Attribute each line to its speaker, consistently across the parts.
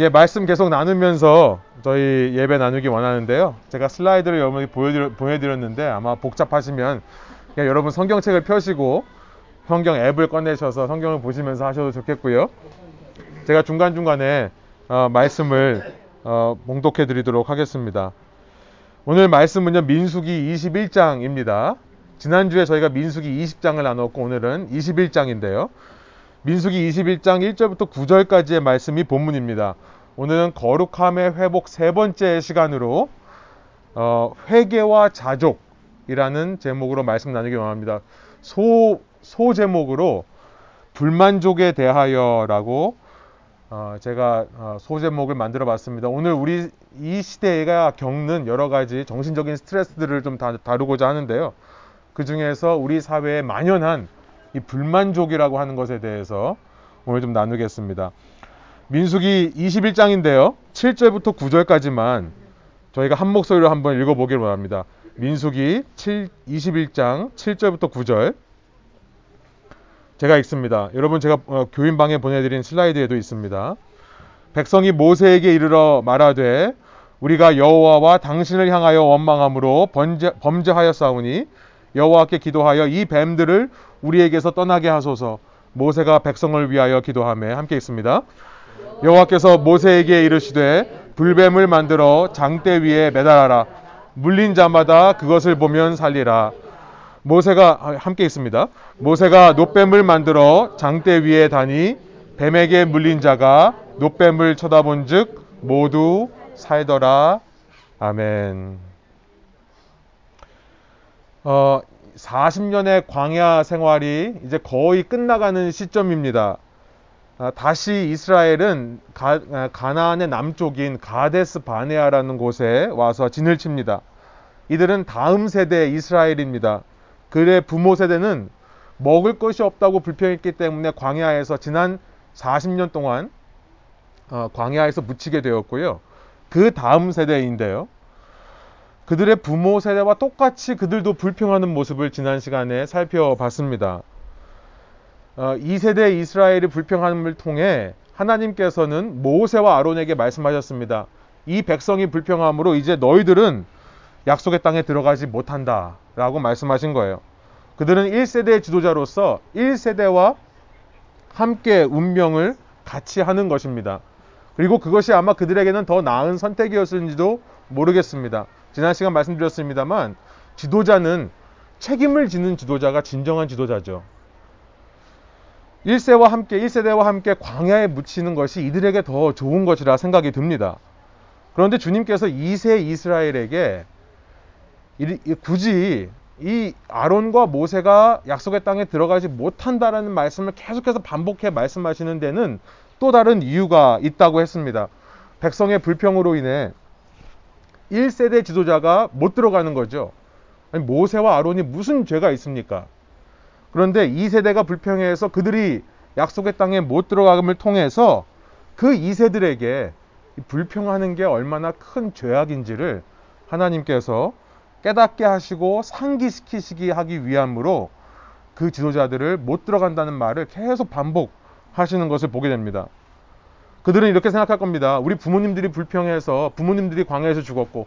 Speaker 1: 예, 말씀 계속 나누면서 저희 예배 나누기 원하는데요. 제가 슬라이드를 보여드려, 보여드렸는데 아마 복잡하시면 그냥 여러분 성경책을 펴시고 성경 앱을 꺼내셔서 성경을 보시면서 하셔도 좋겠고요. 제가 중간중간에 어, 말씀을 어, 봉독해 드리도록 하겠습니다. 오늘 말씀은요, 민수기 21장입니다. 지난주에 저희가 민수기 20장을 나눴고 오늘은 21장인데요. 민수기 21장 1절부터 9절까지의 말씀이 본문입니다. 오늘은 거룩함의 회복 세 번째 시간으로 어, 회개와 자족이라는 제목으로 말씀 나누기 원합니다. 소, 소 제목으로 불만족에 대하여라고 어, 제가 어, 소제목을 만들어 봤습니다. 오늘 우리 이 시대가 겪는 여러 가지 정신적인 스트레스들을 좀 다, 다루고자 하는데요. 그 중에서 우리 사회에 만연한 이 불만족이라고 하는 것에 대해서 오늘 좀 나누겠습니다. 민숙이 21장인데요. 7절부터 9절까지만 저희가 한 목소리로 한번 읽어보기를 원합니다. 민숙이 7, 21장 7절부터 9절 제가 읽습니다. 여러분 제가 어, 교인방에 보내드린 슬라이드에도 있습니다. 백성이 모세에게 이르러 말하되 우리가 여호와와 당신을 향하여 원망함으로 범죄, 범죄하였사오니 여호와께 기도하여 이 뱀들을 우리에게서 떠나게 하소서. 모세가 백성을 위하여 기도하며 함께 있습니다. 여호와께서 모세에게 이르시되 불뱀을 만들어 장대 위에 매달아라. 물린 자마다 그것을 보면 살리라. 모세가 아, 함께 있습니다. 모세가 노뱀을 만들어 장대 위에 다니 뱀에게 물린 자가 노뱀을 쳐다본즉 모두 살더라. 아멘. 어, 40년의 광야 생활이 이제 거의 끝나가는 시점입니다. 아, 다시 이스라엘은 가, 아, 가나안의 남쪽인 가데스 바네아라는 곳에 와서 진을 칩니다. 이들은 다음 세대 이스라엘입니다. 그의 부모 세대는 먹을 것이 없다고 불평했기 때문에 광야에서 지난 40년 동안 어, 광야에서 묻히게 되었고요. 그 다음 세대인데요. 그들의 부모 세대와 똑같이 그들도 불평하는 모습을 지난 시간에 살펴봤습니다. 어, 이 세대 이스라엘이 불평함을 통해 하나님께서는 모세와 아론에게 말씀하셨습니다. 이 백성이 불평함으로 이제 너희들은 약속의 땅에 들어가지 못한다. 라고 말씀하신 거예요. 그들은 1세대의 지도자로서 1세대와 함께 운명을 같이 하는 것입니다. 그리고 그것이 아마 그들에게는 더 나은 선택이었을지도 모르겠습니다. 지난 시간 말씀드렸습니다만 지도자는 책임을 지는 지도자가 진정한 지도자죠. 1세와 함께 1세대와 함께 광야에 묻히는 것이 이들에게 더 좋은 것이라 생각이 듭니다. 그런데 주님께서 2세 이스라엘에게 굳이 이 아론과 모세가 약속의 땅에 들어가지 못한다라는 말씀을 계속해서 반복해 말씀하시는 데는 또 다른 이유가 있다고 했습니다. 백성의 불평으로 인해 1세대 지도자가 못 들어가는 거죠. 아니, 모세와 아론이 무슨 죄가 있습니까? 그런데 2세대가 불평해서 그들이 약속의 땅에 못 들어감을 통해서 그 2세들에게 불평하는 게 얼마나 큰 죄악인지를 하나님께서 깨닫게 하시고 상기시키시기 하기 위함으로 그 지도자들을 못 들어간다는 말을 계속 반복하시는 것을 보게 됩니다. 그들은 이렇게 생각할 겁니다. 우리 부모님들이 불평해서 부모님들이 광야에서 죽었고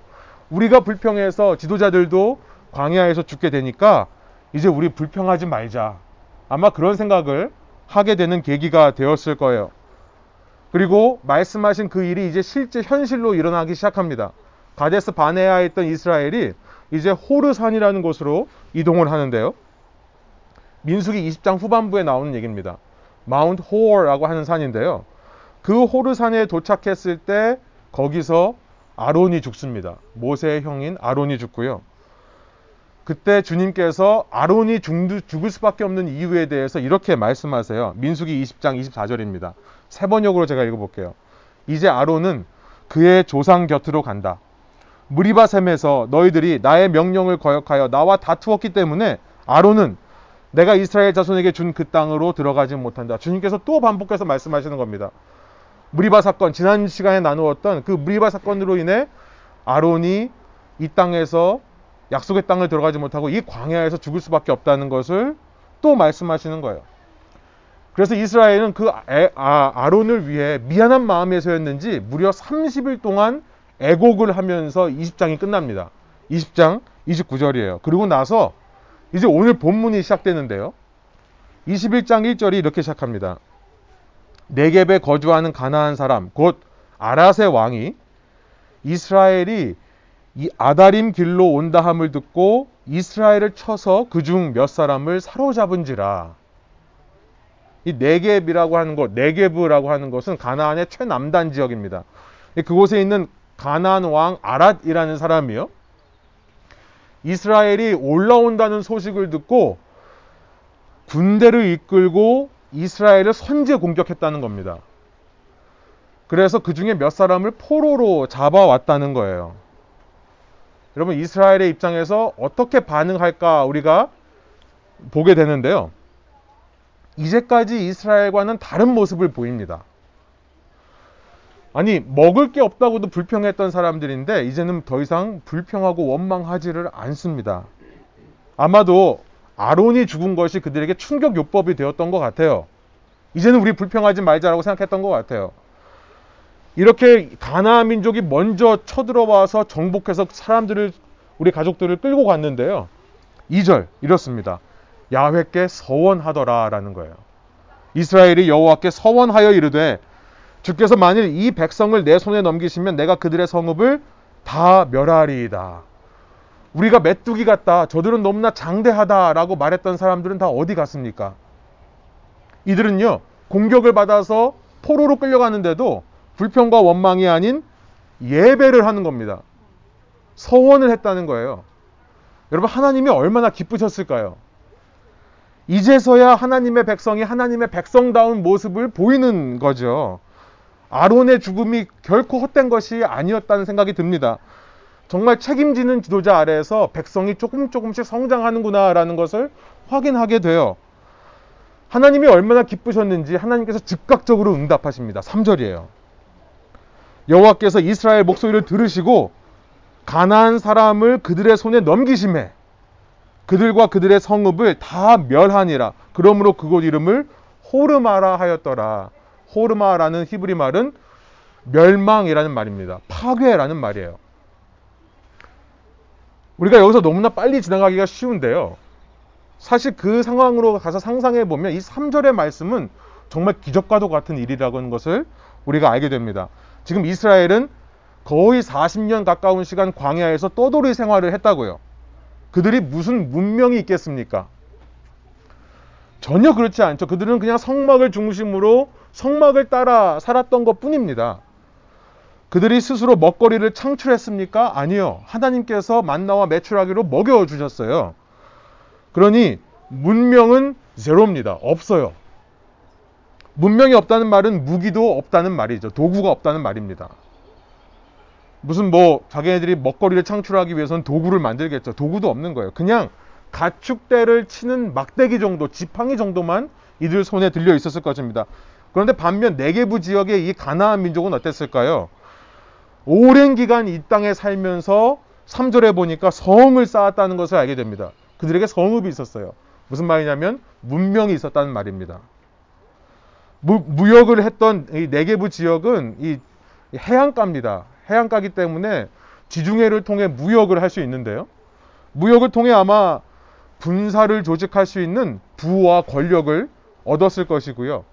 Speaker 1: 우리가 불평해서 지도자들도 광야에서 죽게 되니까 이제 우리 불평하지 말자. 아마 그런 생각을 하게 되는 계기가 되었을 거예요. 그리고 말씀하신 그 일이 이제 실제 현실로 일어나기 시작합니다. 가데스 바네아에 있던 이스라엘이 이제 호르산이라는 곳으로 이동을 하는데요. 민수기 20장 후반부에 나오는 얘기입니다. 마운트 호어라고 하는 산인데요. 그 호르산에 도착했을 때 거기서 아론이 죽습니다. 모세의 형인 아론이 죽고요. 그때 주님께서 아론이 죽을 수밖에 없는 이유에 대해서 이렇게 말씀하세요. 민수기 20장 24절입니다. 세 번역으로 제가 읽어볼게요. 이제 아론은 그의 조상 곁으로 간다. 무리바셈에서 너희들이 나의 명령을 거역하여 나와 다투었기 때문에 아론은 내가 이스라엘 자손에게 준 그 땅으로 들어가지 못한다. 주님께서 또 반복해서 말씀하시는 겁니다. 무리바 사건, 지난 시간에 나누었던 그 무리바 사건으로 인해 아론이 이 땅에서 약속의 땅을 들어가지 못하고 이 광야에서 죽을 수밖에 없다는 것을 또 말씀하시는 거예요. 그래서 이스라엘은 그 애, 아, 아론을 위해 미안한 마음에서였는지 무려 30일 동안 애곡을 하면서 20장이 끝납니다. 20장 29절이에요. 그리고 나서 이제 오늘 본문이 시작되는데요. 21장 1절이 이렇게 시작합니다. 네겝에 거주하는 가나안 사람 곧 아라세 왕이 이스라엘이 이 아다림 길로 온다 함을 듣고 이스라엘을 쳐서 그 중 몇 사람을 사로잡은지라. 이 네겝이라고 하는 것, 네겝이라고 하는 것은 가나안의 최남단 지역입니다. 그곳에 있는 가나안 왕 아랏이라는 사람이요. 이스라엘이 올라온다는 소식을 듣고 군대를 이끌고 이스라엘을 선제 공격했다는 겁니다. 그래서 그 중에 몇 사람을 포로로 잡아왔다는 거예요. 여러분, 이스라엘의 입장에서 어떻게 반응할까 우리가 보게 되는데요. 이제까지 이스라엘과는 다른 모습을 보입니다. 아니, 먹을 게 없다고도 불평했던 사람들인데, 이제는 더 이상 불평하고 원망하지를 않습니다. 아마도 아론이 죽은 것이 그들에게 충격 요법이 되었던 것 같아요. 이제는 우리 불평하지 말자라고 생각했던 것 같아요. 이렇게 가나안 민족이 먼저 쳐들어와서 정복해서 사람들을 우리 가족들을 끌고 갔는데요. 2절 이렇습니다. 야훼께 서원하더라라는 거예요. 이스라엘이 여호와께 서원하여 이르되 주께서 만일 이 백성을 내 손에 넘기시면 내가 그들의 성읍을 다 멸하리이다. 우리가 메뚜기 같다. 저들은 너무나 장대하다라고 말했던 사람들은 다 어디 갔습니까? 이들은요, 공격을 받아서 포로로 끌려가는데도 불평과 원망이 아닌 예배를 하는 겁니다. 서원을 했다는 거예요. 여러분, 하나님이 얼마나 기쁘셨을까요? 이제서야 하나님의 백성이 하나님의 백성다운 모습을 보이는 거죠. 아론의 죽음이 결코 헛된 것이 아니었다는 생각이 듭니다. 정말 책임지는 지도자 아래에서 백성이 조금 조금씩 성장하는구나라는 것을 확인하게 돼요. 하나님이 얼마나 기쁘셨는지 하나님께서 즉각적으로 응답하십니다. 3절이에요. 여호와께서 이스라엘 목소리를 들으시고 가나안 사람을 그들의 손에 넘기심에 그들과 그들의 성읍을 다 멸하니라. 그러므로 그곳 이름을 호르마라 하였더라. 호르마라는 히브리 말은 멸망이라는 말입니다. 파괴라는 말이에요. 우리가 여기서 너무나 빨리 지나가기가 쉬운데요. 사실 그 상황으로 가서 상상해 보면 이 3절의 말씀은 정말 기적과도 같은 일이라는 것을 우리가 알게 됩니다. 지금 이스라엘은 거의 40년 가까운 시간 광야에서 떠돌이 생활을 했다고요. 그들이 무슨 문명이 있겠습니까? 전혀 그렇지 않죠. 그들은 그냥 성막을 중심으로 성막을 따라 살았던 것 뿐입니다. 그들이 스스로 먹거리를 창출했습니까? 아니요. 하나님께서 만나와 매출하기로 먹여주셨어요. 그러니 문명은 제로입니다. 없어요. 문명이 없다는 말은 무기도 없다는 말이죠. 도구가 없다는 말입니다. 무슨 뭐 자기네들이 먹거리를 창출하기 위해서는 도구를 만들겠죠. 도구도 없는 거예요. 그냥 가축대를 치는 막대기 정도, 지팡이 정도만 이들 손에 들려 있었을 것입니다. 그런데 반면 네개부 지역의 이 가나안 민족은 어땠을까요? 오랜 기간 이 땅에 살면서 3절에 보니까 성을 쌓았다는 것을 알게 됩니다. 그들에게 성읍이 있었어요. 무슨 말이냐면 문명이 있었다는 말입니다. 무, 무역을 했던 이 네개부 지역은 이 해안가입니다. 해안가기 때문에 지중해를 통해 무역을 할 수 있는데요. 무역을 통해 아마 군사를 조직할 수 있는 부와 권력을 얻었을 것이고요.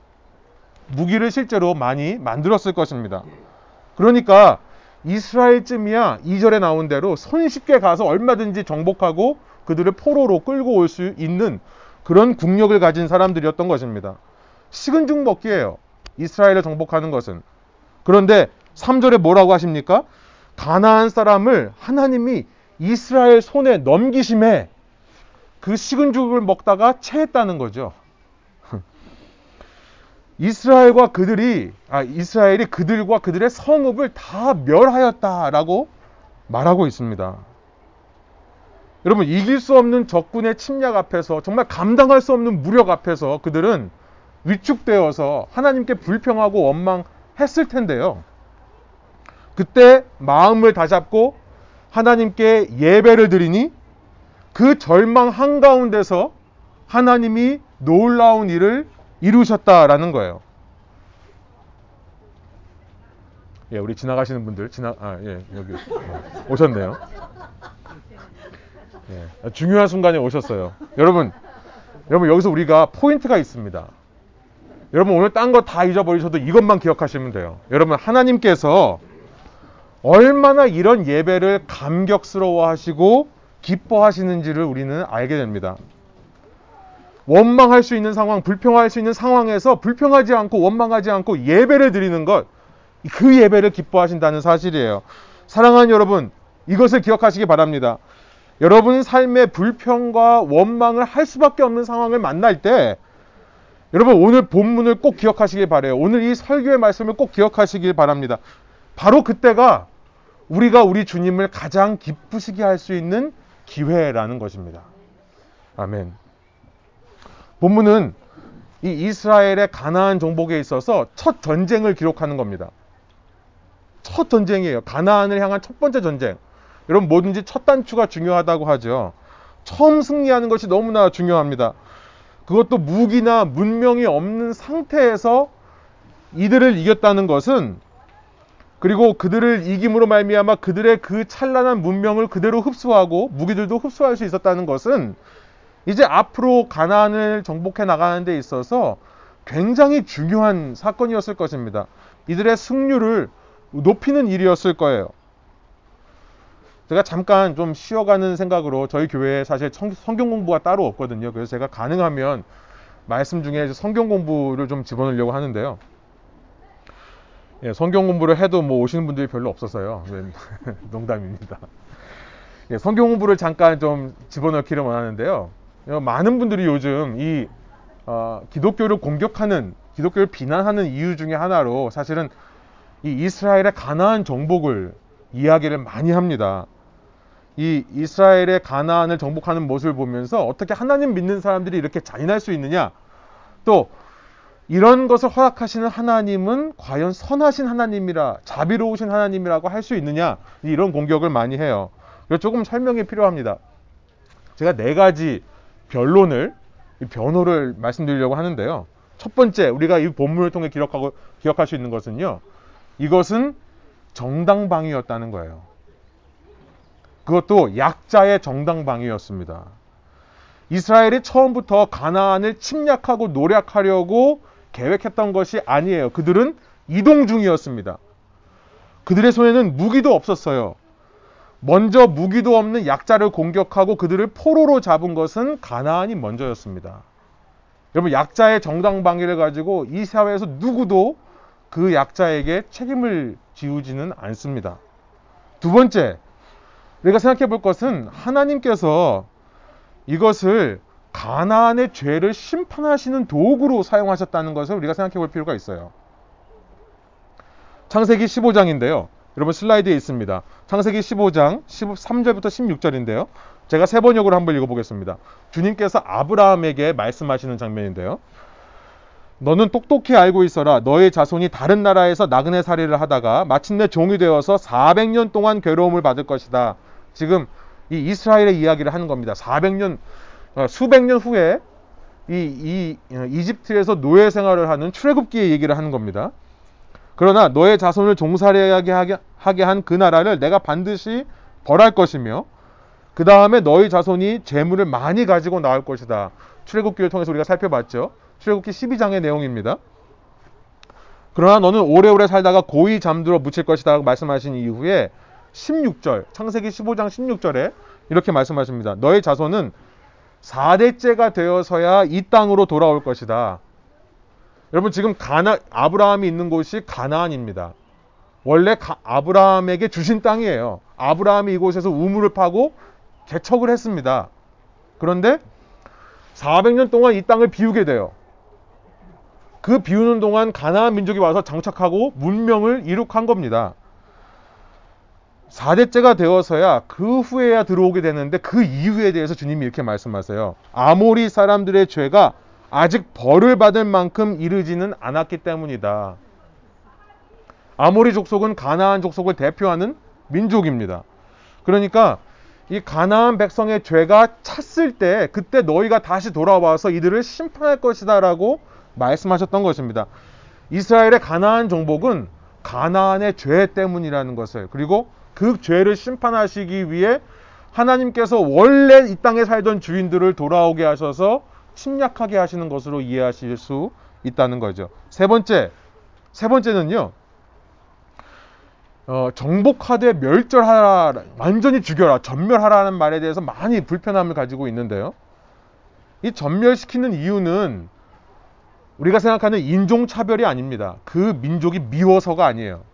Speaker 1: 무기를 실제로 많이 만들었을 것입니다. 그러니까 이스라엘쯤이야 2절에 나온 대로 손쉽게 가서 얼마든지 정복하고 그들을 포로로 끌고 올 수 있는 그런 국력을 가진 사람들이었던 것입니다. 식은 죽 먹기예요. 이스라엘을 정복하는 것은. 그런데 3절에 뭐라고 하십니까? 가나안 사람을 하나님이 이스라엘 손에 넘기심에 그 식은 죽을 먹다가 체했다는 거죠. 이스라엘과 그들이 아 이스라엘이 그들과 그들의 성읍을 다 멸하였다라고 말하고 있습니다. 여러분 이길 수 없는 적군의 침략 앞에서 정말 감당할 수 없는 무력 앞에서 그들은 위축되어서 하나님께 불평하고 원망했을 텐데요. 그때 마음을 다잡고 하나님께 예배를 드리니 그 절망 한가운데서 하나님이 놀라운 일을 이루셨다라는 거예요. 예, 우리 지나가시는 분들 지나 아, 예, 여기 어, 오셨네요. 예, 중요한 순간에 오셨어요. 여러분, 여러분 여기서 우리가 포인트가 있습니다. 여러분 오늘 딴 거 다 잊어버리셔도 이것만 기억하시면 돼요. 여러분 하나님께서 얼마나 이런 예배를 감격스러워하시고 기뻐하시는지를 우리는 알게 됩니다. 원망할 수 있는 상황, 불평할 수 있는 상황에서 불평하지 않고 원망하지 않고 예배를 드리는 것, 그 예배를 기뻐하신다는 사실이에요. 사랑하는 여러분, 이것을 기억하시기 바랍니다. 여러분 삶의 불평과 원망을 할 수밖에 없는 상황을 만날 때, 여러분 오늘 본문을 꼭 기억하시길 바래요. 오늘 이 설교의 말씀을 꼭 기억하시길 바랍니다. 바로 그때가 우리가 우리 주님을 가장 기쁘시게 할 수 있는 기회라는 것입니다. 아멘. 본문은 이 이스라엘의 가나안 정복에 있어서 첫 전쟁을 기록하는 겁니다. 첫 전쟁이에요. 가나안을 향한 첫 번째 전쟁. 여러분 뭐든지 첫 단추가 중요하다고 하죠. 처음 승리하는 것이 너무나 중요합니다. 그것도 무기나 문명이 없는 상태에서 이들을 이겼다는 것은 그리고 그들을 이김으로 말미암아 그들의 그 찬란한 문명을 그대로 흡수하고 무기들도 흡수할 수 있었다는 것은 이제 앞으로 가나안을 정복해 나가는 데 있어서 굉장히 중요한 사건이었을 것입니다. 이들의 승률을 높이는 일이었을 거예요. 제가 잠깐 좀 쉬어가는 생각으로 저희 교회에 사실 성경 공부가 따로 없거든요. 그래서 제가 가능하면 말씀 중에 성경 공부를 좀 집어넣으려고 하는데요. 예, 성경 공부를 해도 뭐 오시는 분들이 별로 없어서요. 네, 농담입니다. 예, 성경 공부를 잠깐 좀 집어넣기를 원하는데요. 어, 많은 분들이 요즘 이 어, 기독교를 공격하는 기독교를 비난하는 이유 중에 하나로 사실은 이 이스라엘의 가나안 정복을 이야기를 많이 합니다. 이 이스라엘의 가나안을 정복하는 모습을 보면서 어떻게 하나님 믿는 사람들이 이렇게 잔인할 수 있느냐? 또 이런 것을 허락하시는 하나님은 과연 선하신 하나님이라 자비로우신 하나님이라고 할 수 있느냐? 이런 공격을 많이 해요. 조금 설명이 필요합니다. 제가 네 가지 변론을 변호를 말씀드리려고 하는데요. 첫 번째 우리가 이 본문을 통해 기록하고 기억할 수 있는 것은요. 이것은 정당방위였다는 거예요. 그것도 약자의 정당방위였습니다. 이스라엘이 처음부터 가나안을 침략하고 노략하려고 계획했던 것이 아니에요. 그들은 이동 중이었습니다. 그들의 손에는 무기도 없었어요. 먼저 무기도 없는 약자를 공격하고 그들을 포로로 잡은 것은 가나안이 먼저였습니다. 여러분 약자의 정당 방위를 가지고 이 사회에서 누구도 그 약자에게 책임을 지우지는 않습니다. 두 번째, 우리가 생각해 볼 것은 하나님께서 이것을 가나안의 죄를 심판하시는 도구로 사용하셨다는 것을 우리가 생각해 볼 필요가 있어요. 창세기 15장인데요. 여러분 슬라이드에 있습니다. 창세기 15장 13절부터 16절인데요. 제가 세 번역으로 한번 읽어보겠습니다. 주님께서 아브라함에게 말씀하시는 장면인데요. 너는 똑똑히 알고 있어라. 너의 자손이 다른 나라에서 나그네 살이를 하다가 마침내 종이 되어서 400년 동안 괴로움을 받을 것이다. 지금 이 이스라엘의 이야기를 하는 겁니다. 400년, 어, 수백 년 후에 이, 이 어, 이집트에서 노예 생활을 하는 출애굽기의 얘기를 하는 겁니다. 그러나 너의 자손을 종살이하게 하게 한 그 나라를 내가 반드시 벌할 것이며 그 다음에 너희 자손이 재물을 많이 가지고 나올 것이다. 출애굽기를 통해서 우리가 살펴봤죠. 출애굽기 12장의 내용입니다. 그러나 너는 오래오래 살다가 고이 잠들어 묻힐 것이다 라고 말씀하신 이후에 16절, 창세기 15장 16절에 이렇게 말씀하십니다. 너의 자손은 4대째가 되어서야 이 땅으로 돌아올 것이다. 여러분 지금 가나 아브라함이 있는 곳이 가나안입니다. 원래 가, 아브라함에게 주신 땅이에요. 아브라함이 이곳에서 우물을 파고 개척을 했습니다. 그런데 400년 동안 이 땅을 비우게 돼요. 그 비우는 동안 가나안 민족이 와서 장착하고 문명을 이룩한 겁니다. 4대째가 되어서야 그 후에야 들어오게 되는데 그 이유에 대해서 주님이 이렇게 말씀하세요. 아모리 사람들의 죄가 아직 벌을 받을 만큼 이르지는 않았기 때문이다. 아모리 족속은 가나안 족속을 대표하는 민족입니다. 그러니까 이 가나안 백성의 죄가 찼을 때 그때 너희가 다시 돌아와서 이들을 심판할 것이다라고 말씀하셨던 것입니다. 이스라엘의 가나안 정복은 가나안의 죄 때문이라는 것을 그리고 그 죄를 심판하시기 위해 하나님께서 원래 이 땅에 살던 주인들을 돌아오게 하셔서 침략하게 하시는 것으로 이해하실 수 있다는 거죠. 세 번째, 세 번째는요. 어, 정복하되 멸절하라, 완전히 죽여라, 전멸하라는 말에 대해서 많이 불편함을 가지고 있는데요. 이 전멸시키는 이유는 우리가 생각하는 인종차별이 아닙니다. 그 민족이 미워서가 아니에요.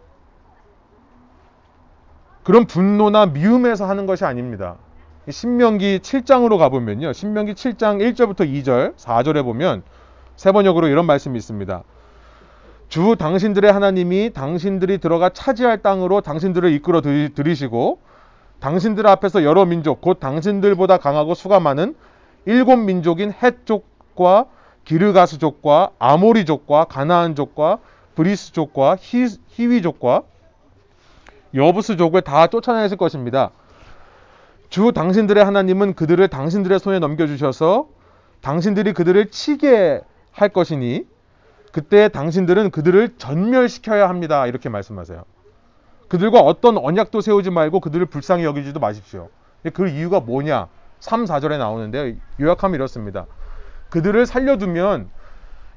Speaker 1: 그런 분노나 미움에서 하는 것이 아닙니다. 신명기 7장으로 가보면요. 신명기 7장 1절부터 2절, 4절에 보면 세 번역으로 이런 말씀이 있습니다. 주 당신들의 하나님이 당신들이 들어가 차지할 땅으로 당신들을 이끌어 들이시고 당신들 앞에서 여러 민족 곧 당신들보다 강하고 수가 많은 일곱 민족인 헷족과 기르가스족과 아모리족과 가나안족과 브리스족과 히, 히위족과 여부스족을 다 쫓아내실 것입니다. 주 당신들의 하나님은 그들을 당신들의 손에 넘겨주셔서 당신들이 그들을 치게 할 것이니 그때 당신들은 그들을 전멸시켜야 합니다. 이렇게 말씀하세요. 그들과 어떤 언약도 세우지 말고 그들을 불쌍히 여기지도 마십시오. 그 이유가 뭐냐? 3, 4절에 나오는데 요약하면 이렇습니다. 그들을 살려두면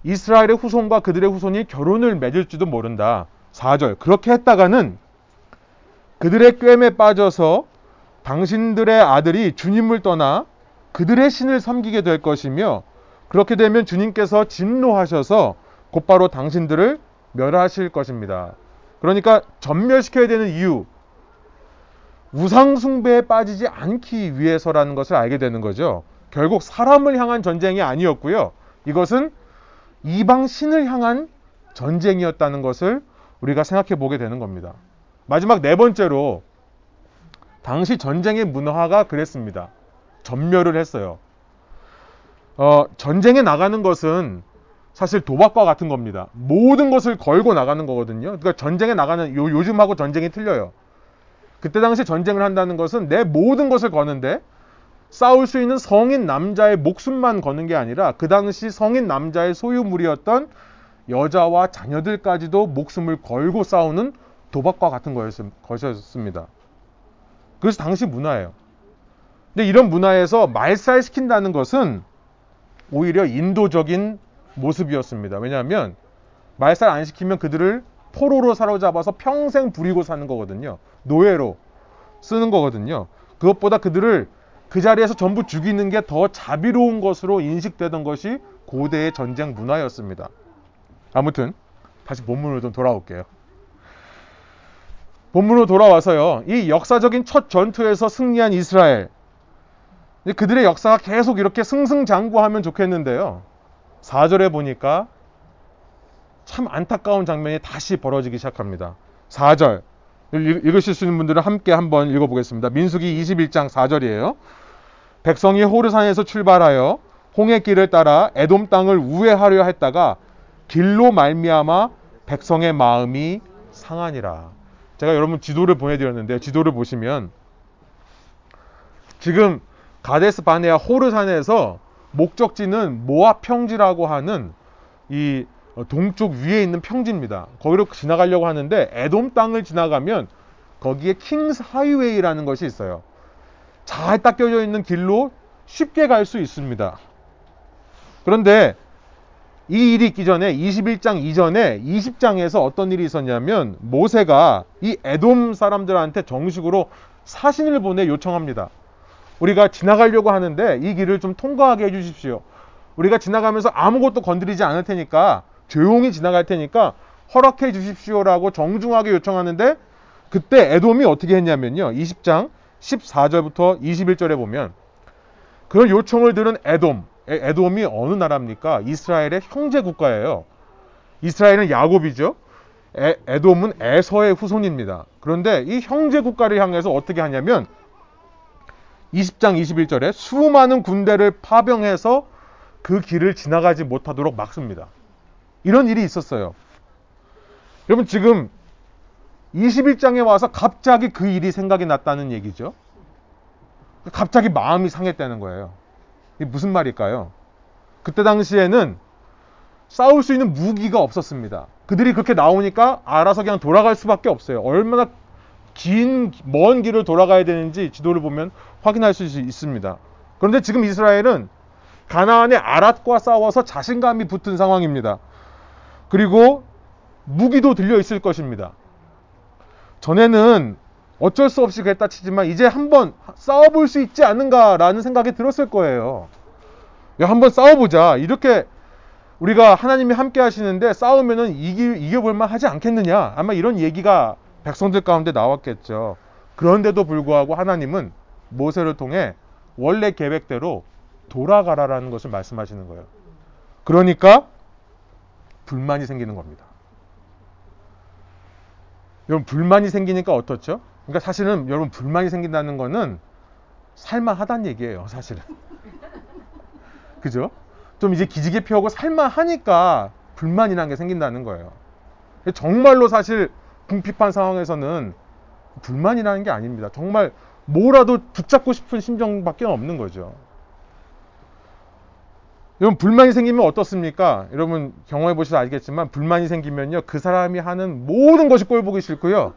Speaker 1: 이스라엘의 후손과 그들의 후손이 결혼을 맺을지도 모른다. 4절. 그렇게 했다가는 그들의 꿰매 빠져서 당신들의 아들이 주님을 떠나 그들의 신을 섬기게 될 것이며 그렇게 되면 주님께서 진노하셔서 곧바로 당신들을 멸하실 것입니다. 그러니까 전멸시켜야 되는 이유, 우상숭배에 빠지지 않기 위해서라는 것을 알게 되는 거죠. 결국 사람을 향한 전쟁이 아니었고요. 이것은 이방 신을 향한 전쟁이었다는 것을 우리가 생각해 보게 되는 겁니다. 마지막 네 번째로 당시 전쟁의 문화가 그랬습니다. 전멸을 했어요. 어, 전쟁에 나가는 것은 사실 도박과 같은 겁니다. 모든 것을 걸고 나가는 거거든요. 그러니까 전쟁에 나가는 요, 요즘하고 전쟁이 틀려요. 그때 당시 전쟁을 한다는 것은 내 모든 것을 거는데 싸울 수 있는 성인 남자의 목숨만 거는 게 아니라 그 당시 성인 남자의 소유물이었던 여자와 자녀들까지도 목숨을 걸고 싸우는 도박과 같은 것이었습니다. 그래서 당시 문화예요. 근데 이런 문화에서 말살시킨다는 것은 오히려 인도적인 모습이었습니다. 왜냐하면 말살 안 시키면 그들을 포로로 사로잡아서 평생 부리고 사는 거거든요. 노예로 쓰는 거거든요. 그것보다 그들을 그 자리에서 전부 죽이는 게 더 자비로운 것으로 인식되던 것이 고대의 전쟁 문화였습니다. 아무튼 다시 본문으로 좀 돌아올게요. 본문으로 돌아와서요. 이 역사적인 첫 전투에서 승리한 이스라엘. 그들의 역사가 계속 이렇게 승승장구하면 좋겠는데요. 4절에 보니까 참 안타까운 장면이 다시 벌어지기 시작합니다. 4절. 읽으실 수 있는 분들은 함께 한번 읽어보겠습니다. 민수기 21장 4절이에요. 백성이 호르산에서 출발하여 홍해 길을 따라 에돔 땅을 우회하려 했다가 길로 말미암아 백성의 마음이 상하니라. 제가 여러분 지도를 보내드렸는데 지도를 보시면 지금 가데스 바네아 호르산에서 목적지는 모압 평지라고 하는 이 동쪽 위에 있는 평지입니다. 거기로 지나가려고 하는데 에돔 땅을 지나가면 거기에 킹스 하이웨이라는 것이 있어요. 잘 닦여져 있는 길로 쉽게 갈 수 있습니다. 그런데 이 일이 있기 전에 21장 이전에 20장에서 어떤 일이 있었냐면 모세가 이 에돔 사람들한테 정식으로 사신을 보내 요청합니다. 우리가 지나가려고 하는데 이 길을 좀 통과하게 해주십시오. 우리가 지나가면서 아무것도 건드리지 않을 테니까 조용히 지나갈 테니까 허락해 주십시오라고 정중하게 요청하는데 그때 에돔이 어떻게 했냐면요. 20장 14절부터 21절에 보면 그런 요청을 들은 에돔, 에돔이 어느 나라입니까? 이스라엘의 형제 국가예요. 이스라엘은 야곱이죠. 에, 에돔은 에서의 후손입니다. 그런데 이 형제 국가를 향해서 어떻게 하냐면 20장 21절에 수많은 군대를 파병해서 그 길을 지나가지 못하도록 막습니다. 이런 일이 있었어요. 여러분 지금 21장에 와서 갑자기 그 일이 생각이 났다는 얘기죠. 갑자기 마음이 상했다는 거예요. 이게 무슨 말일까요? 그때 당시에는 싸울 수 있는 무기가 없었습니다. 그들이 그렇게 나오니까 알아서 그냥 돌아갈 수밖에 없어요. 얼마나 긴, 먼 길을 돌아가야 되는지 지도를 보면 확인할 수 있습니다. 그런데 지금 이스라엘은 가나안의 아랏과 싸워서 자신감이 붙은 상황입니다. 그리고 무기도 들려 있을 것입니다. 전에는 어쩔 수 없이 그랬다 치지만 이제 한번 싸워볼 수 있지 않은가라는 생각이 들었을 거예요. 야, 한번 싸워보자. 이렇게 우리가 하나님이 함께 하시는데 싸우면은 이기, 이겨볼만 하지 않겠느냐. 아마 이런 얘기가 백성들 가운데 나왔겠죠. 그런데도 불구하고 하나님은 모세를 통해 원래 계획대로 돌아가라라는 것을 말씀하시는 거예요. 그러니까 불만이 생기는 겁니다. 여러분 불만이 생기니까 어떻죠? 그러니까 사실은 여러분 불만이 생긴다는 거는 살만하다는 얘기예요, 사실은. 그죠? 좀 이제 기지개 펴고 살만하니까 불만이라는 게 생긴다는 거예요. 정말로 사실 궁핍한 상황에서는 불만이라는 게 아닙니다. 정말 뭐라도 붙잡고 싶은 심정밖에 없는 거죠. 여러분 불만이 생기면 어떻습니까? 여러분 경험해 보셔서 알겠지만 불만이 생기면요 그 사람이 하는 모든 것이 꼴 보기 싫고요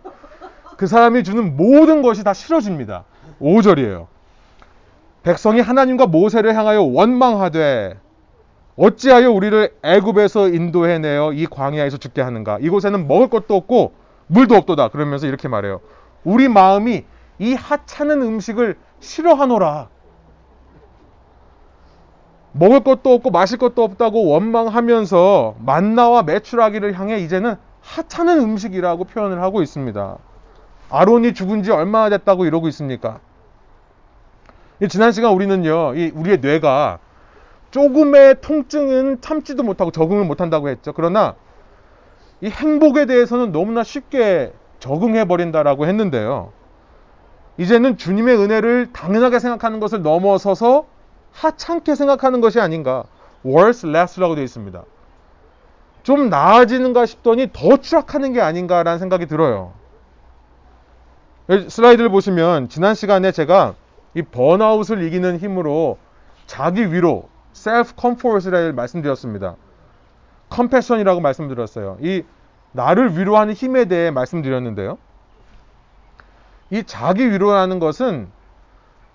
Speaker 1: 그 사람이 주는 모든 것이 다 싫어집니다. 5절이에요. 백성이 하나님과 모세를 향하여 원망하되 어찌하여 우리를 애굽에서 인도해내어 이 광야에서 죽게 하는가? 이곳에는 먹을 것도 없고 물도 없도다. 그러면서 이렇게 말해요. 우리 마음이 이 하찮은 음식을 싫어하노라. 먹을 것도 없고 마실 것도 없다고 원망하면서 만나와 매출하기를 향해 이제는 하찮은 음식이라고 표현을 하고 있습니다. 아론이 죽은 지 얼마나 됐다고 이러고 있습니까? 지난 시간 우리는요, 우리의 뇌가 조금의 통증은 참지도 못하고 적응을 못한다고 했죠. 그러나 이 행복에 대해서는 너무나 쉽게 적응해 버린다라고 했는데요. 이제는 주님의 은혜를 당연하게 생각하는 것을 넘어서서 하찮게 생각하는 것이 아닌가. worse less라고 되어 있습니다. 좀 나아지는가 싶더니 더 추락하는 게 아닌가라는 생각이 들어요. 슬라이드를 보시면 지난 시간에 제가 이 번아웃을 이기는 힘으로 자기 위로 self comfort를 말씀드렸습니다. 컴패션이라고 말씀드렸어요. 이 나를 위로하는 힘에 대해 말씀드렸는데요. 이 자기 위로라는 것은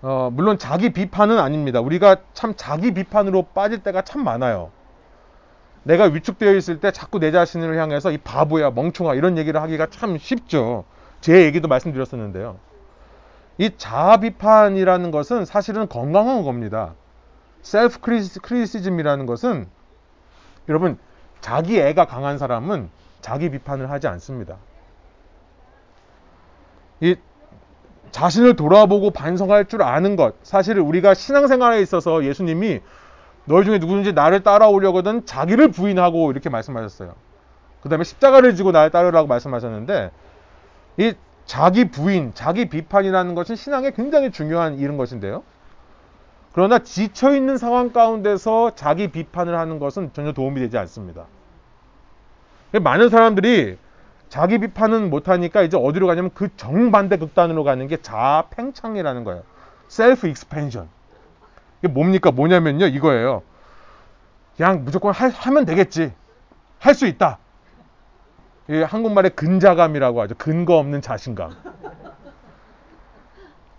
Speaker 1: 어, 물론 자기 비판은 아닙니다. 우리가 참 자기 비판으로 빠질 때가 참 많아요. 내가 위축되어 있을 때 자꾸 내 자신을 향해서 이 바보야, 멍청아 이런 얘기를 하기가 참 쉽죠. 제 얘기도 말씀드렸었는데요. 이 자아 비판이라는 것은 사실은 건강한 겁니다. self criticism이라는 것은 여러분 자기 애가 강한 사람은 자기 비판을 하지 않습니다. 이 자신을 돌아보고 반성할 줄 아는 것. 사실 우리가 신앙생활에 있어서 예수님이 너희 중에 누구든지 나를 따라오려거든 자기를 부인하고 이렇게 말씀하셨어요. 그 다음에 십자가를 지고 나를 따르라고 말씀하셨는데 이 자기 부인, 자기 비판이라는 것은 신앙에 굉장히 중요한 일인 것인데요. 그러나 지쳐 있는 상황 가운데서 자기 비판을 하는 것은 전혀 도움이 되지 않습니다. 많은 사람들이 자기 비판은 못하니까 이제 어디로 가냐면 그 정반대 극단으로 가는 게 자아 팽창이라는 거예요. self expansion. 이게 뭡니까? 뭐냐면요. 이거예요. 그냥 무조건 할, 하면 되겠지. 할 수 있다. 이 한국말의 근자감이라고 하죠. 근거 없는 자신감.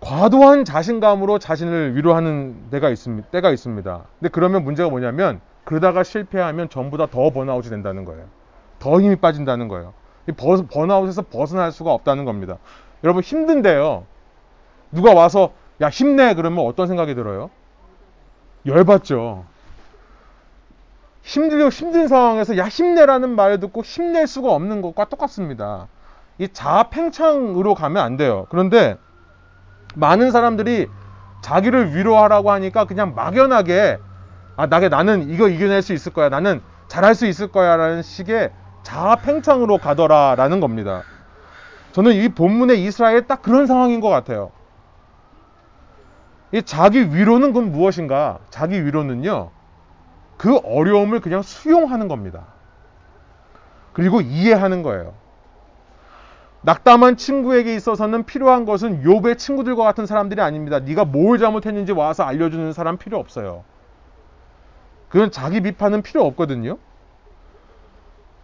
Speaker 1: 과도한 자신감으로 자신을 위로하는 데가 있습니다. 때가 있습니다. 근데 그러면 문제가 뭐냐면 그러다가 실패하면 전부 다 더 번아웃이 된다는 거예요. 더 힘이 빠진다는 거예요. 이 버, 번아웃에서 벗어날 수가 없다는 겁니다. 여러분 힘든데요. 누가 와서 야 힘내 그러면 어떤 생각이 들어요? 열받죠. 힘들고 힘든 상황에서 야 힘내라는 말을 듣고 힘낼 수가 없는 것과 똑같습니다. 이 자아 팽창으로 가면 안 돼요. 그런데 많은 사람들이 자기를 위로하라고 하니까 그냥 막연하게 아 나게 나는 이거 이겨낼 수 있을 거야. 나는 잘할 수 있을 거야라는 식의 자아 팽창으로 가더라라는 겁니다. 저는 이 본문의 이스라엘 딱 그런 상황인 것 같아요. 이 자기 위로는 그럼 무엇인가? 자기 위로는요. 그 어려움을 그냥 수용하는 겁니다. 그리고 이해하는 거예요. 낙담한 친구에게 있어서는 필요한 것은 욥의 친구들과 같은 사람들이 아닙니다. 네가 뭘 잘못했는지 와서 알려주는 사람 필요 없어요. 그건 자기 비판은 필요 없거든요.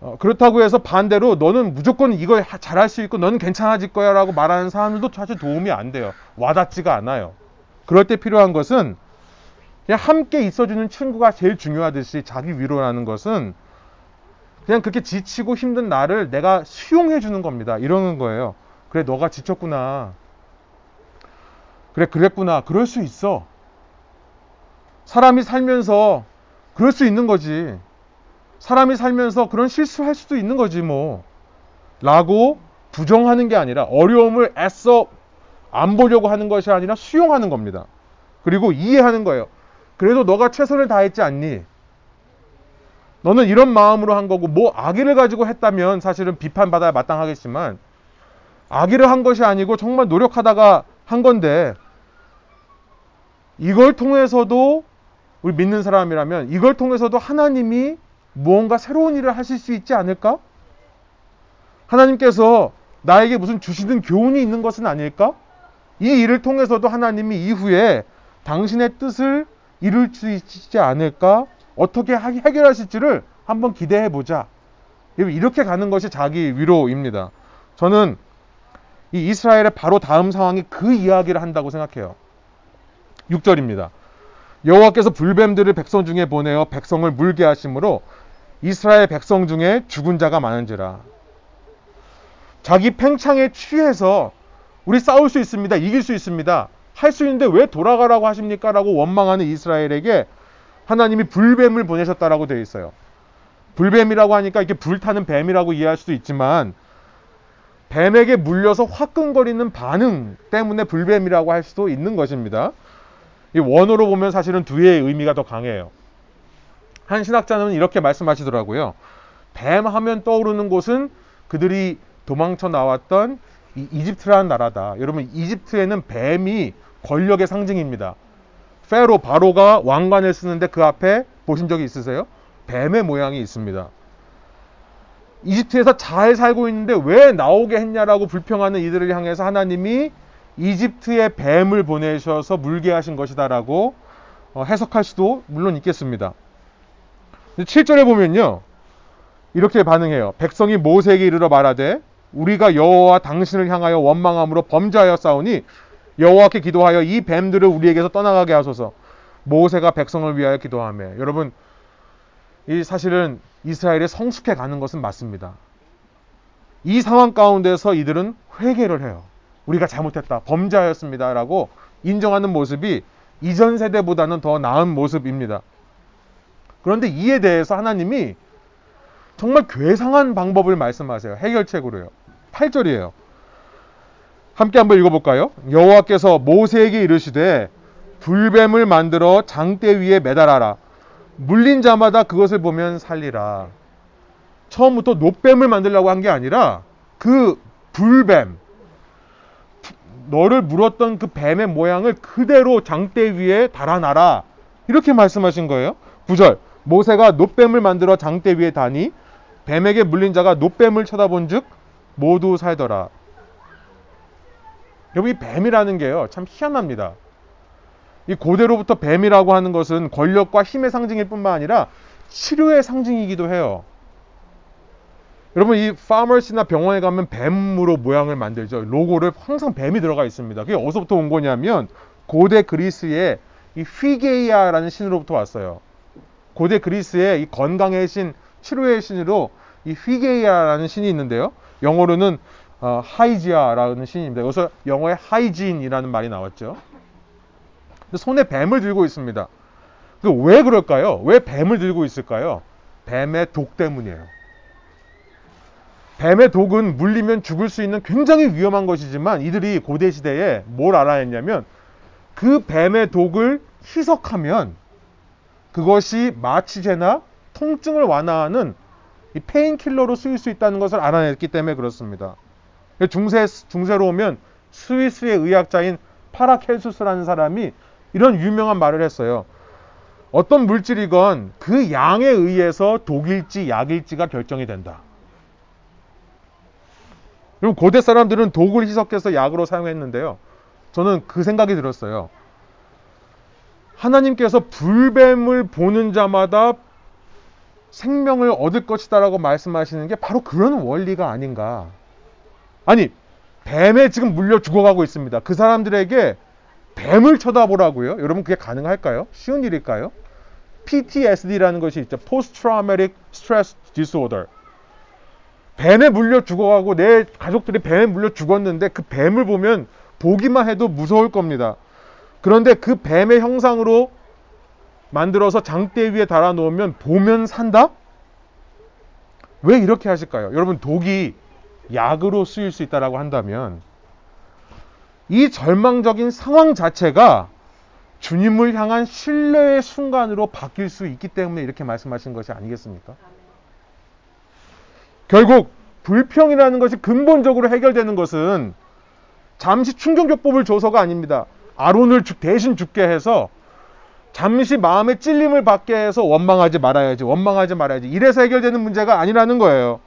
Speaker 1: 어, 그렇다고 해서 반대로 너는 무조건 이거 잘할 수 있고 너는 괜찮아질 거야 라고 말하는 사람들도 사실 도움이 안 돼요. 와닿지가 않아요. 그럴 때 필요한 것은 그냥 함께 있어주는 친구가 제일 중요하듯이 자기 위로라는 것은 그냥 그렇게 지치고 힘든 나를 내가 수용해 주는 겁니다. 이러는 거예요. 그래, 너가 지쳤구나. 그래, 그랬구나. 그럴 수 있어. 사람이 살면서 그럴 수 있는 거지. 사람이 살면서 그런 실수할 수도 있는 거지, 뭐. 라고 부정하는 게 아니라 어려움을 애써 안 보려고 하는 것이 아니라 수용하는 겁니다. 그리고 이해하는 거예요. 그래도 너가 최선을 다했지 않니? 너는 이런 마음으로 한 거고, 뭐 악의를 가지고 했다면 사실은 비판받아야 마땅하겠지만, 악의를 한 것이 아니고 정말 노력하다가 한 건데, 이걸 통해서도 우리 믿는 사람이라면 이걸 통해서도 하나님이 무언가 새로운 일을 하실 수 있지 않을까? 하나님께서 나에게 무슨 주시는 교훈이 있는 것은 아닐까? 이 일을 통해서도 하나님이 이후에 당신의 뜻을 이룰 수 있지 않을까? 어떻게 해결하실지를 한번 기대해 보자. 이렇게 가는 것이 자기 위로입니다. 저는 이 이스라엘의 바로 다음 상황이 그 이야기를 한다고 생각해요. 6절입니다. 여호와께서 불뱀들을 백성 중에 보내어 백성을 물게 하심으로 이스라엘 백성 중에 죽은 자가 많은지라. 자기 팽창에 취해서 우리 싸울 수 있습니다. 이길 수 있습니다. 할 수 있는데 왜 돌아가라고 하십니까? 라고 원망하는 이스라엘에게 하나님이 불뱀을 보내셨다라고 되어 있어요. 불뱀이라고 하니까 이렇게 불타는 뱀이라고 이해할 수도 있지만 뱀에게 물려서 화끈거리는 반응 때문에 불뱀이라고 할 수도 있는 것입니다. 이 원어로 보면 사실은 두 개의 의미가 더 강해요. 한 신학자는 이렇게 말씀하시더라고요. 뱀 하면 떠오르는 곳은 그들이 도망쳐 나왔던 이 이집트라는 나라다. 여러분 이집트에는 뱀이 권력의 상징입니다. 페로 바로가 왕관을 쓰는데 그 앞에 보신 적이 있으세요? 뱀의 모양이 있습니다. 이집트에서 잘 살고 있는데 왜 나오게 했냐라고 불평하는 이들을 향해서 하나님이 이집트의 뱀을 보내셔서 물게 하신 것이다라고 어, 해석할 수도 물론 있겠습니다. 7절에 보면요. 이렇게 반응해요. 백성이 모세에게 이르러 말하되 우리가 여호와 당신을 향하여 원망함으로 범죄하여 싸우니 여호와께 기도하여 이 뱀들을 우리에게서 떠나가게 하소서. 모세가 백성을 위하여 기도하며 여러분 이 사실은 이스라엘이 성숙해 가는 것은 맞습니다. 이 상황 가운데서 이들은 회개를 해요. 우리가 잘못했다. 범죄하였습니다라고 인정하는 모습이 이전 세대보다는 더 나은 모습입니다. 그런데 이에 대해서 하나님이 정말 괴상한 방법을 말씀하세요. 해결책으로요. 8절이에요. 함께 한번 읽어볼까요? 여호와께서 모세에게 이르시되 불뱀을 만들어 장대 위에 매달아라. 물린 자마다 그것을 보면 살리라. 처음부터 노뱀을 만들려고 한 게 아니라 그 불뱀, 너를 물었던 그 뱀의 모양을 그대로 장대 위에 달아놔라. 이렇게 말씀하신 거예요. 9절. 모세가 노뱀을 만들어 장대 위에 다니 뱀에게 물린 자가 노뱀을 쳐다본 즉 모두 살더라. 여기 뱀이라는 게요. 참 희한합니다. 이 고대로부터 뱀이라고 하는 것은 권력과 힘의 상징일 뿐만 아니라 치료의 상징이기도 해요. 여러분 이 pharmacy나 병원에 가면 뱀으로 모양을 만들죠. 로고를 항상 뱀이 들어가 있습니다. 그게 어디서부터 온 거냐면 고대 그리스의 이 휘게이아라는 신으로부터 왔어요. 고대 그리스의 이 건강의 신, 치료의 신으로 이 휘게이아라는 신이 있는데요. 영어로는 어, 하이지아라는 신입니다. 여기서 영어의 hygiene이라는 말이 나왔죠. 손에 뱀을 들고 있습니다. 왜 그럴까요? 왜 뱀을 들고 있을까요? 뱀의 독 때문이에요. 뱀의 독은 물리면 죽을 수 있는 굉장히 위험한 것이지만 이들이 고대 시대에 뭘 알아야 했냐면 그 뱀의 독을 희석하면 그것이 마취제나 통증을 완화하는 이 painkiller로 쓰일 수 있다는 것을 알아냈기 때문에 그렇습니다. 중세, 중세로 오면 스위스의 의학자인 파라켈수스라는 사람이 이런 유명한 말을 했어요. 어떤 물질이건 그 양에 의해서 독일지 약일지가 결정이 된다. 그럼 고대 사람들은 독을 희석해서 약으로 사용했는데요. 저는 그 생각이 들었어요. 하나님께서 불뱀을 보는 자마다 생명을 얻을 것이다라고 말씀하시는 게 바로 그런 원리가 아닌가. 아니, 뱀에 지금 물려 죽어가고 있습니다. 그 사람들에게 뱀을 쳐다보라고요? 여러분 그게 가능할까요? 쉬운 일일까요? PTSD라는 것이 있죠. Post Traumatic Stress Disorder. 뱀에 물려 죽어가고 내 가족들이 뱀에 물려 죽었는데 그 뱀을 보면 보기만 해도 무서울 겁니다. 그런데 그 뱀의 형상으로 만들어서 장대 위에 달아 놓으면 보면 산다? 왜 이렇게 하실까요? 여러분 독이 약으로 쓰일 수 있다라고 한다면 이 절망적인 상황 자체가 주님을 향한 신뢰의 순간으로 바뀔 수 있기 때문에 이렇게 말씀하신 것이 아니겠습니까? 결국 불평이라는 것이 근본적으로 해결되는 것은 잠시 충격요법을 줘서가 아닙니다. 아론을 대신 죽게 해서 잠시 마음의 찔림을 받게 해서 원망하지 말아야지, 원망하지 말아야지. 이래서 해결되는 문제가 아니라는 거예요.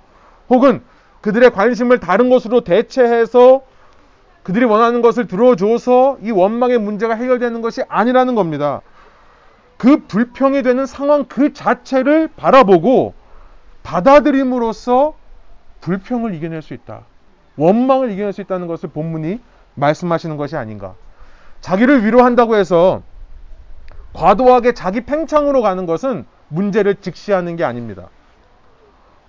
Speaker 1: 혹은 그들의 관심을 다른 것으로 대체해서 그들이 원하는 것을 들어줘서 이 원망의 문제가 해결되는 것이 아니라는 겁니다. 그 불평이 되는 상황 그 자체를 바라보고 받아들임으로써 불평을 이겨낼 수 있다. 원망을 이겨낼 수 있다는 것을 본문이 말씀하시는 것이 아닌가. 자기를 위로한다고 해서 과도하게 자기 팽창으로 가는 것은 문제를 직시하는 게 아닙니다.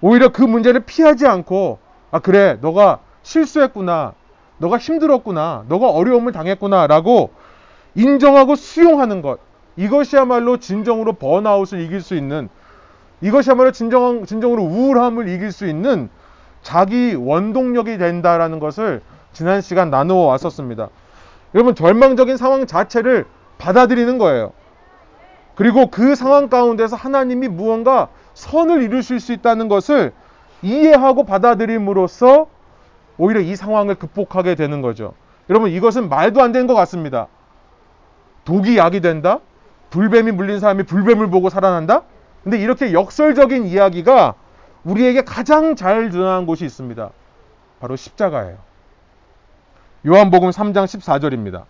Speaker 1: 오히려 그 문제를 피하지 않고, 아, 그래, 너가 실수했구나. 너가 힘들었구나. 너가 어려움을 당했구나. 라고 인정하고 수용하는 것. 이것이야말로 진정으로 번아웃을 이길 수 있는, 이것이야말로 진정, 진정으로 우울함을 이길 수 있는 자기 원동력이 된다라는 것을 지난 시간 나누어 왔었습니다. 여러분, 절망적인 상황 자체를 받아들이는 거예요. 그리고 그 상황 가운데서 하나님이 무언가 선을 이루실 수 있다는 것을 이해하고 받아들임으로써 오히려 이 상황을 극복하게 되는 거죠. 여러분 이것은 말도 안 되는 것 같습니다. 독이 약이 된다? 불뱀이 물린 사람이 불뱀을 보고 살아난다? 근데 이렇게 역설적인 이야기가 우리에게 가장 잘 드러난 곳이 있습니다. 바로 십자가예요. 요한복음 3장 14절입니다.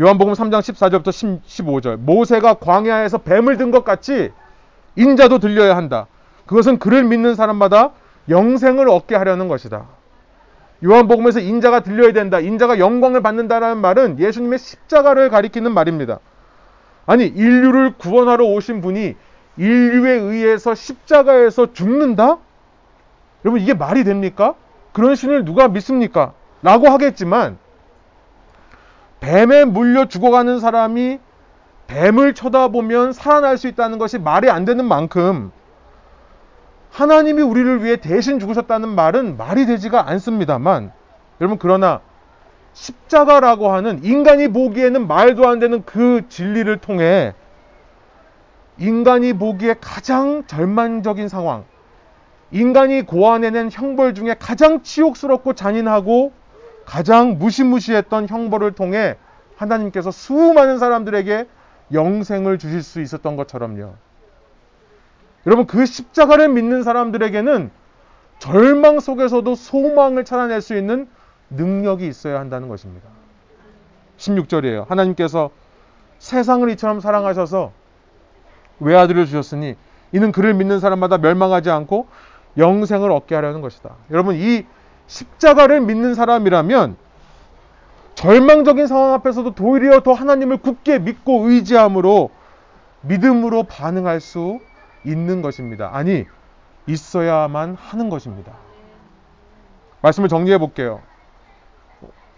Speaker 1: 요한복음 3장 14절부터 15절. 모세가 광야에서 뱀을 든 것 같이 인자도 들려야 한다. 그것은 그를 믿는 사람마다 영생을 얻게 하려는 것이다. 요한복음에서 인자가 들려야 된다. 인자가 영광을 받는다라는 말은 예수님의 십자가를 가리키는 말입니다. 아니, 인류를 구원하러 오신 분이 인류에 의해서 십자가에서 죽는다? 여러분, 이게 말이 됩니까? 그런 신을 누가 믿습니까? 라고 하겠지만, 뱀에 물려 죽어가는 사람이 뱀을 쳐다보면 살아날 수 있다는 것이 말이 안 되는 만큼 하나님이 우리를 위해 대신 죽으셨다는 말은 말이 되지가 않습니다만 여러분 그러나 십자가라고 하는 인간이 보기에는 말도 안 되는 그 진리를 통해 인간이 보기에 가장 절망적인 상황, 인간이 고안해낸 형벌 중에 가장 치욕스럽고 잔인하고 가장 무시무시했던 형벌을 통해 하나님께서 수많은 사람들에게 영생을 주실 수 있었던 것처럼요. 여러분, 그 십자가를 믿는 사람들에게는 절망 속에서도 소망을 찾아낼 수 있는 능력이 있어야 한다는 것입니다. 16절이에요. 하나님께서 세상을 이처럼 사랑하셔서 외아들을 주셨으니 이는 그를 믿는 사람마다 멸망하지 않고 영생을 얻게 하려는 것이다. 여러분, 이 십자가를 믿는 사람이라면 절망적인 상황 앞에서도 도리어 더 하나님을 굳게 믿고 의지함으로 믿음으로 반응할 수 있는 것입니다. 아니, 있어야만 하는 것입니다. 말씀을 정리해 볼게요.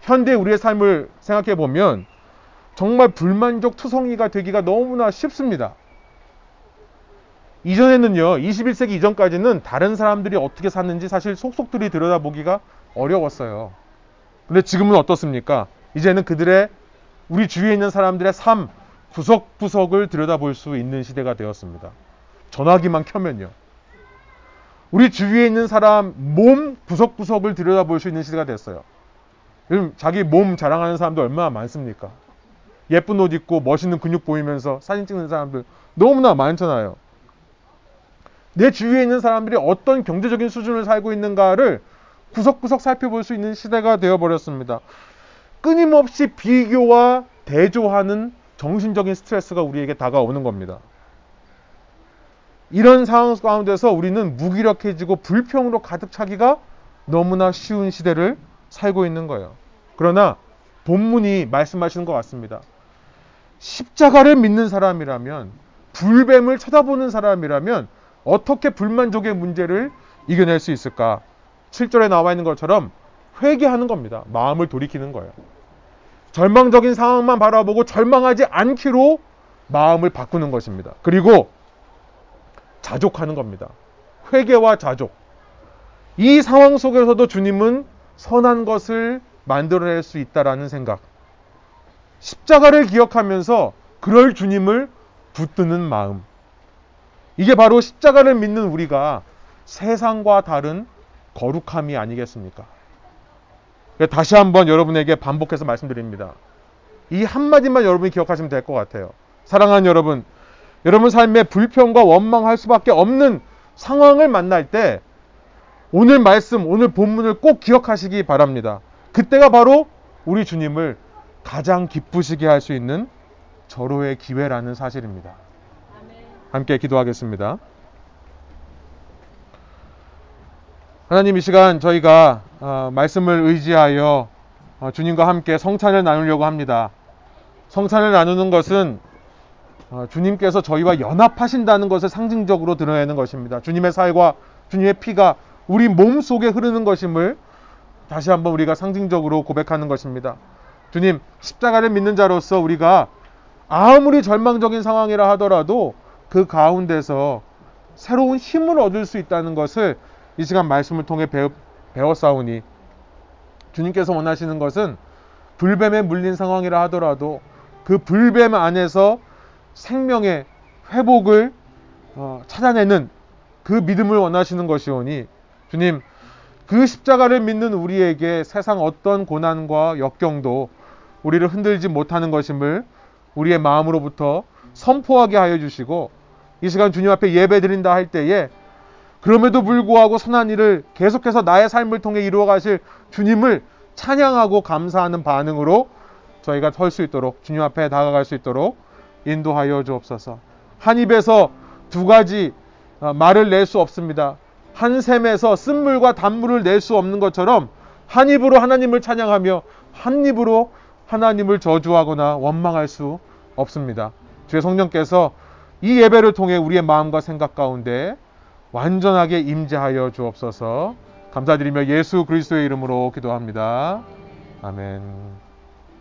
Speaker 1: 현대 우리의 삶을 생각해 보면 정말 불만족 투성이가 되기가 너무나 쉽습니다. 이전에는요, 21세기 이전까지는 다른 사람들이 어떻게 샀는지 사실 속속들이 들여다보기가 어려웠어요. 근데 지금은 어떻습니까? 이제는 그들의 우리 주위에 있는 사람들의 삶 구석구석을 들여다볼 수 있는 시대가 되었습니다. 전화기만 켜면요. 우리 주위에 있는 사람 몸 구석구석을 들여다볼 수 있는 시대가 됐어요. 요즘 자기 몸 자랑하는 사람도 얼마나 많습니까? 예쁜 옷 입고 멋있는 근육 보이면서 사진 찍는 사람들 너무나 많잖아요. 내 주위에 있는 사람들이 어떤 경제적인 수준을 살고 있는가를 구석구석 살펴볼 수 있는 시대가 되어버렸습니다. 끊임없이 비교와 대조하는 정신적인 스트레스가 우리에게 다가오는 겁니다. 이런 상황 가운데서 우리는 무기력해지고 불평으로 가득 차기가 너무나 쉬운 시대를 살고 있는 거예요. 그러나 본문이 말씀하시는 것 같습니다. 십자가를 믿는 사람이라면 불뱀을 쳐다보는 사람이라면 어떻게 불만족의 문제를 이겨낼 수 있을까? 7절에 나와 있는 것처럼 회개하는 겁니다. 마음을 돌이키는 거예요. 절망적인 상황만 바라보고 절망하지 않기로 마음을 바꾸는 것입니다. 그리고 자족하는 겁니다. 회개와 자족. 이 상황 속에서도 주님은 선한 것을 만들어낼 수 있다라는 생각. 십자가를 기억하면서 그럴 주님을 붙드는 마음. 이게 바로 십자가를 믿는 우리가 세상과 다른 거룩함이 아니겠습니까? 다시 한번 여러분에게 반복해서 말씀드립니다. 이 한마디만 여러분이 기억하시면 될 것 같아요. 사랑하는 여러분, 여러분 삶에 불평과 원망할 수밖에 없는 상황을 만날 때 오늘 말씀, 오늘 본문을 꼭 기억하시기 바랍니다. 그때가 바로 우리 주님을 가장 기쁘시게 할 수 있는 절호의 기회라는 사실입니다. 함께 기도하겠습니다. 하나님 이 시간 저희가 어, 말씀을 의지하여 어, 주님과 함께 성찬을 나누려고 합니다. 성찬을 나누는 것은 어, 주님께서 저희와 연합하신다는 것을 상징적으로 드러내는 것입니다. 주님의 살과 주님의 피가 우리 몸 속에 흐르는 것임을 다시 한번 우리가 상징적으로 고백하는 것입니다. 주님, 십자가를 믿는 자로서 우리가 아무리 절망적인 상황이라 하더라도 그 가운데서 새로운 힘을 얻을 수 있다는 것을 이 시간 말씀을 통해 배워, 배웠사오니 주님께서 원하시는 것은 불뱀에 물린 상황이라 하더라도 그 불뱀 안에서 생명의 회복을 어, 찾아내는 그 믿음을 원하시는 것이오니 주님 그 십자가를 믿는 우리에게 세상 어떤 고난과 역경도 우리를 흔들지 못하는 것임을 우리의 마음으로부터 선포하게 하여 주시고 이 시간 주님 앞에 예배 드린다 할 때에 그럼에도 불구하고 선한 일을 계속해서 나의 삶을 통해 이루어 가실 주님을 찬양하고 감사하는 반응으로 저희가 설 수 있도록 주님 앞에 다가갈 수 있도록 인도하여 주옵소서. 한 입에서 두 가지 어, 말을 낼 수 없습니다. 한 샘에서 쓴물과 단물을 낼 수 없는 것처럼 한 입으로 하나님을 찬양하며 한 입으로 하나님을 저주하거나 원망할 수 없습니다. 주의 성령께서 이 예배를 통해 우리의 마음과 생각 가운데 완전하게 임재하여 주옵소서. 감사드리며 예수 그리스도의 이름으로 기도합니다. 아멘.